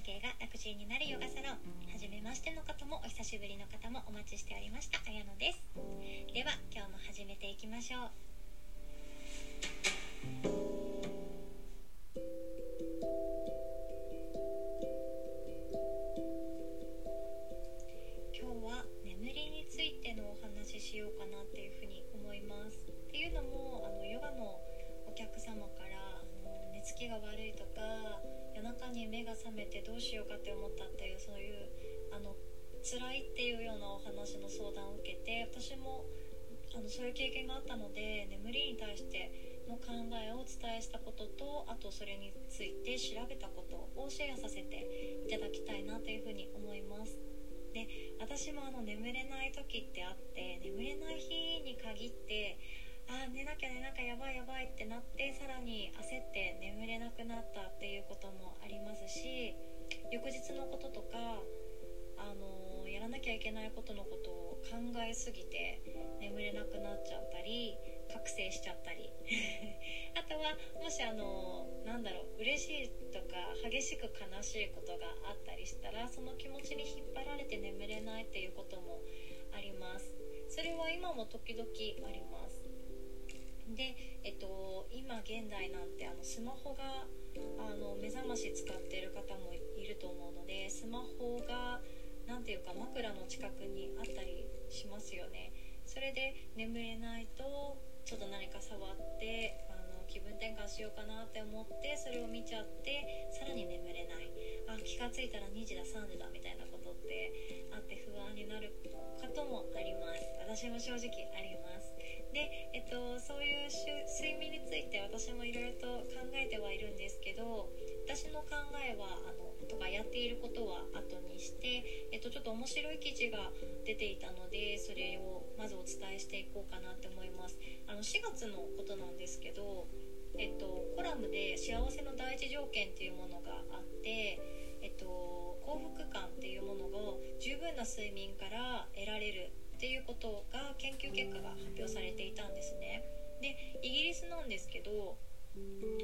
関係が楽ちんになるヨガサロン。初めましての方もお久しぶりの方もお待ちしておりました。あやのです。では今日も始めていきましょう。お話の相談を受けて私もあのそういう経験があったので眠りに対しての考えをお伝えしたこととあとそれについて調べたことをシェアさせていただきたいなというふうに思います。で私もあの眠れない時ってあって眠れない日に限ってあ寝なきゃ寝なきゃやばいやばいってなってさらに焦って眠れなくなったっていうこともありますし翌日のこととかあのやらなきゃいけないことのことを考えすぎて眠れなくなっちゃったり覚醒しちゃったり。あとはもしあのなんだろう嬉しいとか激しく悲しいことがあったりしたらその気持ちに引っ張られて眠れないっていうこともあります。それは今も時々あります。で、えっと、今現代なんてあのスマホがあの目覚まし使ってる方もいると思うのでスマホが何ていうか枕の近くにあったりしますよね。それで眠れないとちょっと何か触ってあの気分転換しようかなって思ってそれを見ちゃってさらに眠れない。あ気が付いたら2時だ3時だみたいなことってあって不安になることもあります。私も正直あります。で、えっと、そういう睡眠について私もいろいろと考えてはいるんですけど私の考えはあのとかやっていることは後にして、えっと、ちょっと面白い記事が出ていたのでそれをまずお伝えしていこうかなって思います。あの4月のことなんですけど、えっと、コラムで幸せの第一条件っていうものがあってえっと、幸福感っていうものが十分な睡眠から得られるっていうことが研究結果が発表されていたんですね。でイギリスなんですけど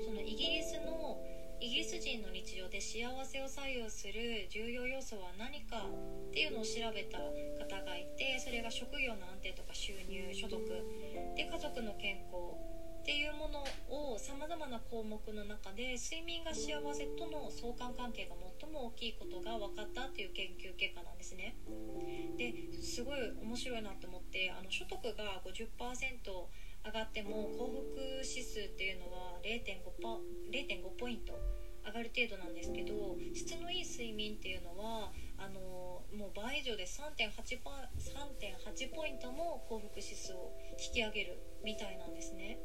そのイギリスのイギリス人の日常で幸せを左右する重要要素は何かっていうのを調べた方がいてそれが職業の安定とか収入所得で家族の健康っていうものをさまざまな項目の中で睡眠が幸せとの相関関係が最も大きいことが分かったっていう研究結果なんですね。ですごい面白いなと思ってあの所得が50%上がっても幸福指数っていうのは 0.5, ポイント上がる程度なんですけど質のいい睡眠っていうのはあのもう倍以上で 3.8, ポ3.8ポイントも幸福指数を引き上げるみたいなんですね。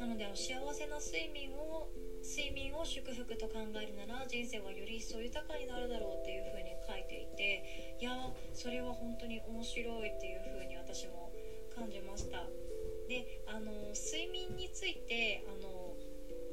なのであの幸せな睡眠を睡眠を祝福と考えるなら人生はより一層豊かになるだろうっていう風に書いていていやそれは本当に面白いっていう風に私も感じましたであの睡眠についてあの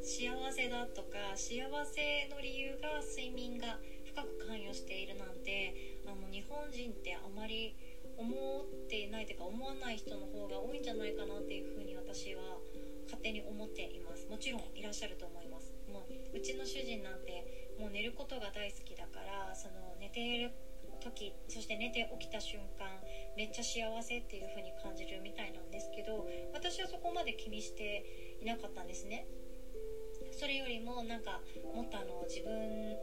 幸せだとか幸せの理由が睡眠が深く関与しているなんてあの日本人ってあまり思ってないというか思わない人の方が多いんじゃないかなっていうふうに私は勝手に思っています。もちろんいらっしゃると思います。もううちの主人なんてもう寝ることが大好きだからその寝ている時そして寝て起きた瞬間めっちゃ幸せっていう風に感じるみたいなんですけど私はそこまで気にしていなかったんですね。それよりもなんかもっとあの自分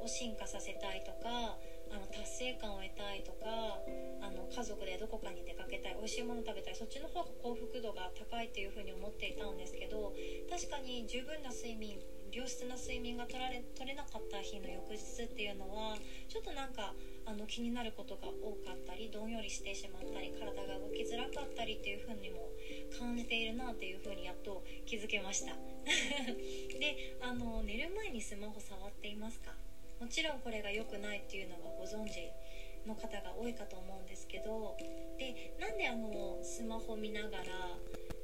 を進化させたいとかあの達成感を得たいとかあの家族でどこかに出かけたい美味しいもの食べたいそっちの方が幸福度が高いっていう風に思っていたんですけど確かに十分な睡眠良質な睡眠が取られ取れなかった日の翌日っていうのはちょっとなんかあの気になることが多かったりどんよりしてしまったり体が動きづらかったりっていう風にも感じているなっていう風にやっと気づけました。であの寝る前にスマホ触っていますか？もちろんこれが良くないっていうのはご存知の方が多いかと思うんですけどでなんであのスマホ見ながら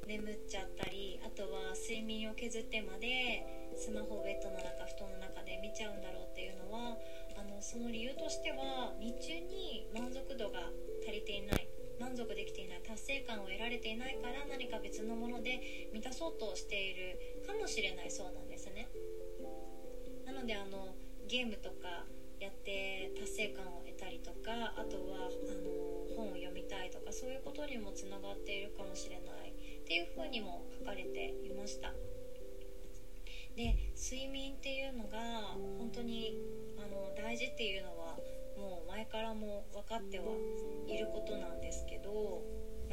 眠っちゃったりあとは睡眠を削ってまでスマホをベッドの中布団の中で見ちゃうんだろうっていうのはあのその理由としては日中に満足度が足りていない満足できていない達成感を得られていないから何か別のもので満たそうとしているかもしれないそうなんですね。なのであのゲームとかやって達成感を得たりとかあとはあの本を読みたいとかそういうことにもつながっているかもしれないっていうふうにも書かれていました。で睡眠っていうのが本当にあの大事っていうのはもう前からも分かってはいることなんです。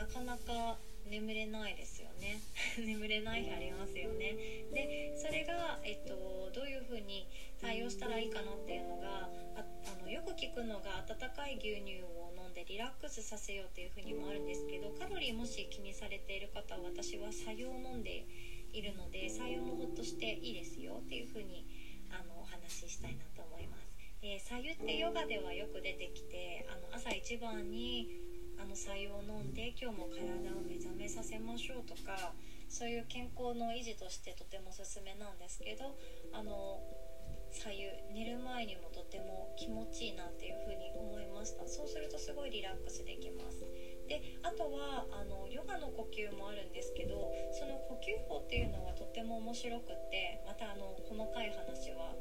かなか眠れないですよね 眠れない日ありますよねでそれが、えっと、どういうふうに対応したらいいかなっていうのがああのよく聞くのが温かい牛乳を飲んでリラックスさせようっていうふうにもあるんですけどカロリーもし気にされている方は私は白湯を飲んでいるので白湯もほっとしていいですよっていうふうにあのお話ししたいなと思います。で白湯ってヨガではよく出てきてあの朝一番にあの白湯を飲んで今日も体を目覚めさせましょうとかそういう健康の維持としてとてもおすすめなんですけどあの左右寝る前にもとても気持ちいいなっていうふうに思いました。そうするとすごいリラックスできます。であとはあのヨガの呼吸もあるんですけどその呼吸法っていうのはとても面白くってまたあの細かい話は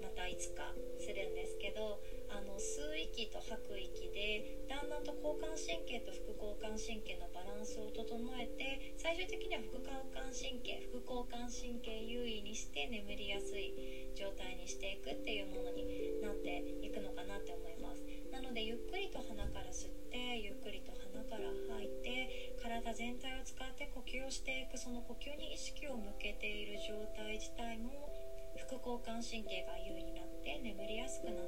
またいつかするんですけどあの吸う息と吐く息でだんだんと交感神経と副交感神経のバランスを整えて最終的には副交感神経副交感神経優位にして眠りやすい状態にしていくっていうものになっていくのかなって思います。なのでゆっくりと鼻から吸ってゆっくりと鼻から吐いて体全体を使って呼吸をしていくその呼吸に意識を向けている状態自体も副交感神経が優位になって眠りやすくな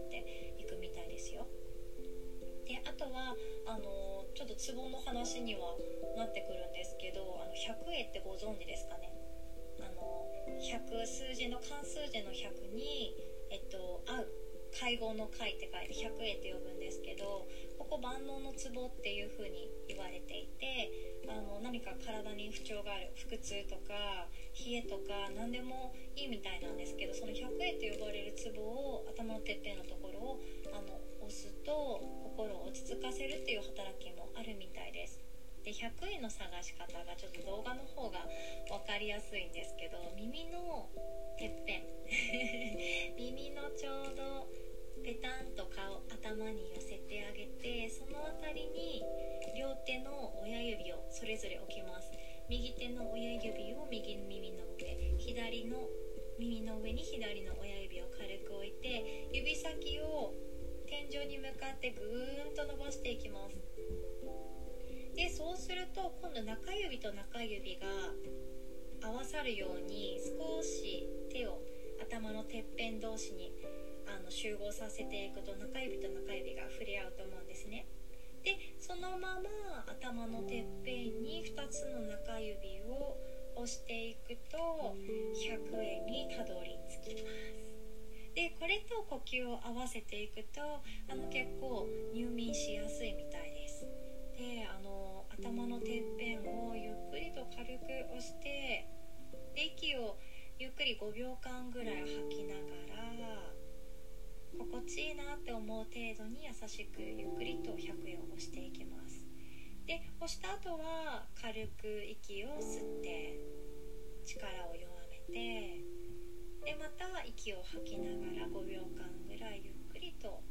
とはあのちょっとツボの話にはなってくるんですけどあの100絵ってご存知ですかね？あの100数字の漢数字の100にえっと合う会合の会って書いて100絵って呼ぶんですけどここ万能のツボっていう風に言われていてあの何か体に不調がある腹痛とか冷えとか何でもいいみたいなんですけどその100円と呼ばれるツボを頭のてっぺんのところをあの押すと心を落ち着かせるっていう働きもあるみたいです。で100円の探し方がちょっと動画の方が分かりやすいんですけど耳のてっぺん。耳 と今度中指と中指が合わさるように少し手を頭のてっぺん同士にあの集合させていくと中指と中指が触れ合うと思うんですね。でそのまま頭のてっぺんに2つの中指を押していくと100円にたどり着きます。でこれと呼吸を合わせていくとあの結構入眠しやすいみたいですであの頭のてっぺんをゆっくりと軽く押してで息をゆっくり5秒間ぐらい吐きながら心地いいなって思う程度に優しくゆっくりと100円を押していきます。で押した後は軽く息を吸って力を弱めてでまた息を吐きながら5秒間ぐらいゆっくりと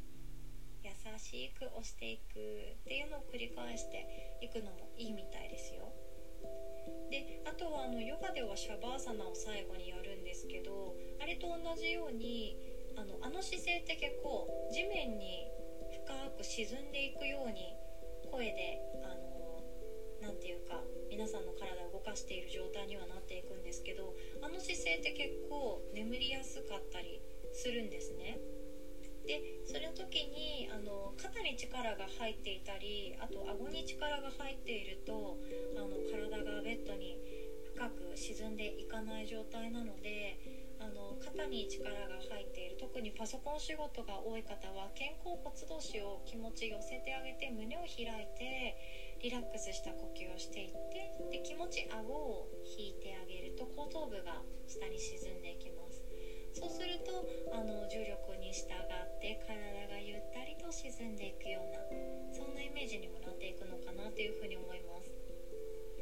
しく押していくっていうのを繰り返していくのもいいみたいですよであとはあのヨガではシャバーサナを最後にやるんですけどあれと同じようにあのあの姿勢って結構地面に深く沈んでいくように声であのなていうか皆さんの体を動かしている状態にはなっていくんですけどあの姿勢って結構眠りやすかったりするんですね。でその時にあの肩に力が入っていたりあと顎に力が入っているとあの体がベッドに深く沈んでいかない状態なのであの肩に力が入っている特にパソコン仕事が多い方は肩甲骨同士を気持ち寄せてあげて胸を開いてリラックスした呼吸をしていってで気持ち顎を引いてあげると後頭部が下に沈んでいきます。そうするとあの重力に従って体がゆったりと沈んでいくようなそんなイメージにもなっていくのかなというふうに思います。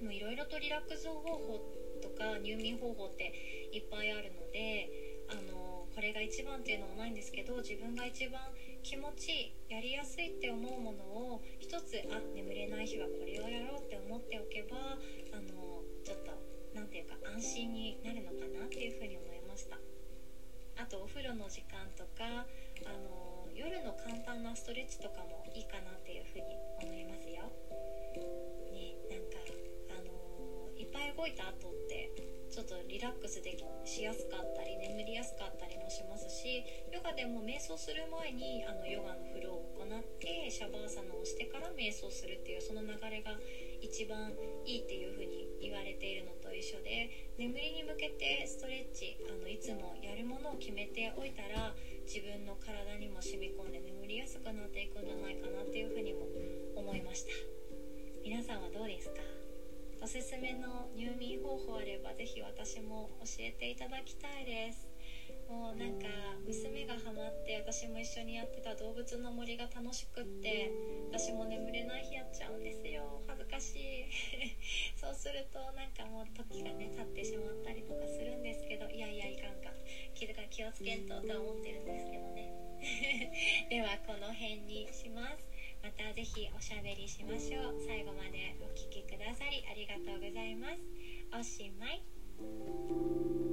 もういろいろとリラックス方法とか入眠方法っていっぱいあるのであのこれが一番っていうのはないんですけど自分が一番気持ちいいやりやすいって思うものを一つあ眠れない日はこれをやろうって思っておけばあのちょっと何て言うか安心になるのかなっていうふうに思いました。あとお風呂の時間とかあの夜の簡単なストレッチとかもいいかなっていうふうに思いますよ。ねなんかあのいっぱい動いた後ってちょっとリラックスできしやすかったり眠りやすかったりもしますしヨガでも瞑想する前にあのヨガのフローを行ってシャバーサナをしてから瞑想するっていうその流れが一番いいっていう風に言われているのと一緒で眠りに向けてストレッチあのいつもやるものを決めておいたら自分の体にも染み込んで眠りやすくなっていくんじゃないかなっていう風にも思いました。皆さんはどうですか？おすすめの入眠方法あればぜひ私も教えていただきたいです。もうなんか娘がハマって私も一緒にやってた動物の森が楽しくって私も眠れない日やっちゃうんですよ。恥ずかしい。そうするとなんかもう時がね経ってしまったりとかするんですけどいやいやいかんか。気気をつけんととは思ってるんですけどね。ではこの辺にします。また是非おしゃべりしましょう。最後までお聴きくださりありがとうございます。おしまい。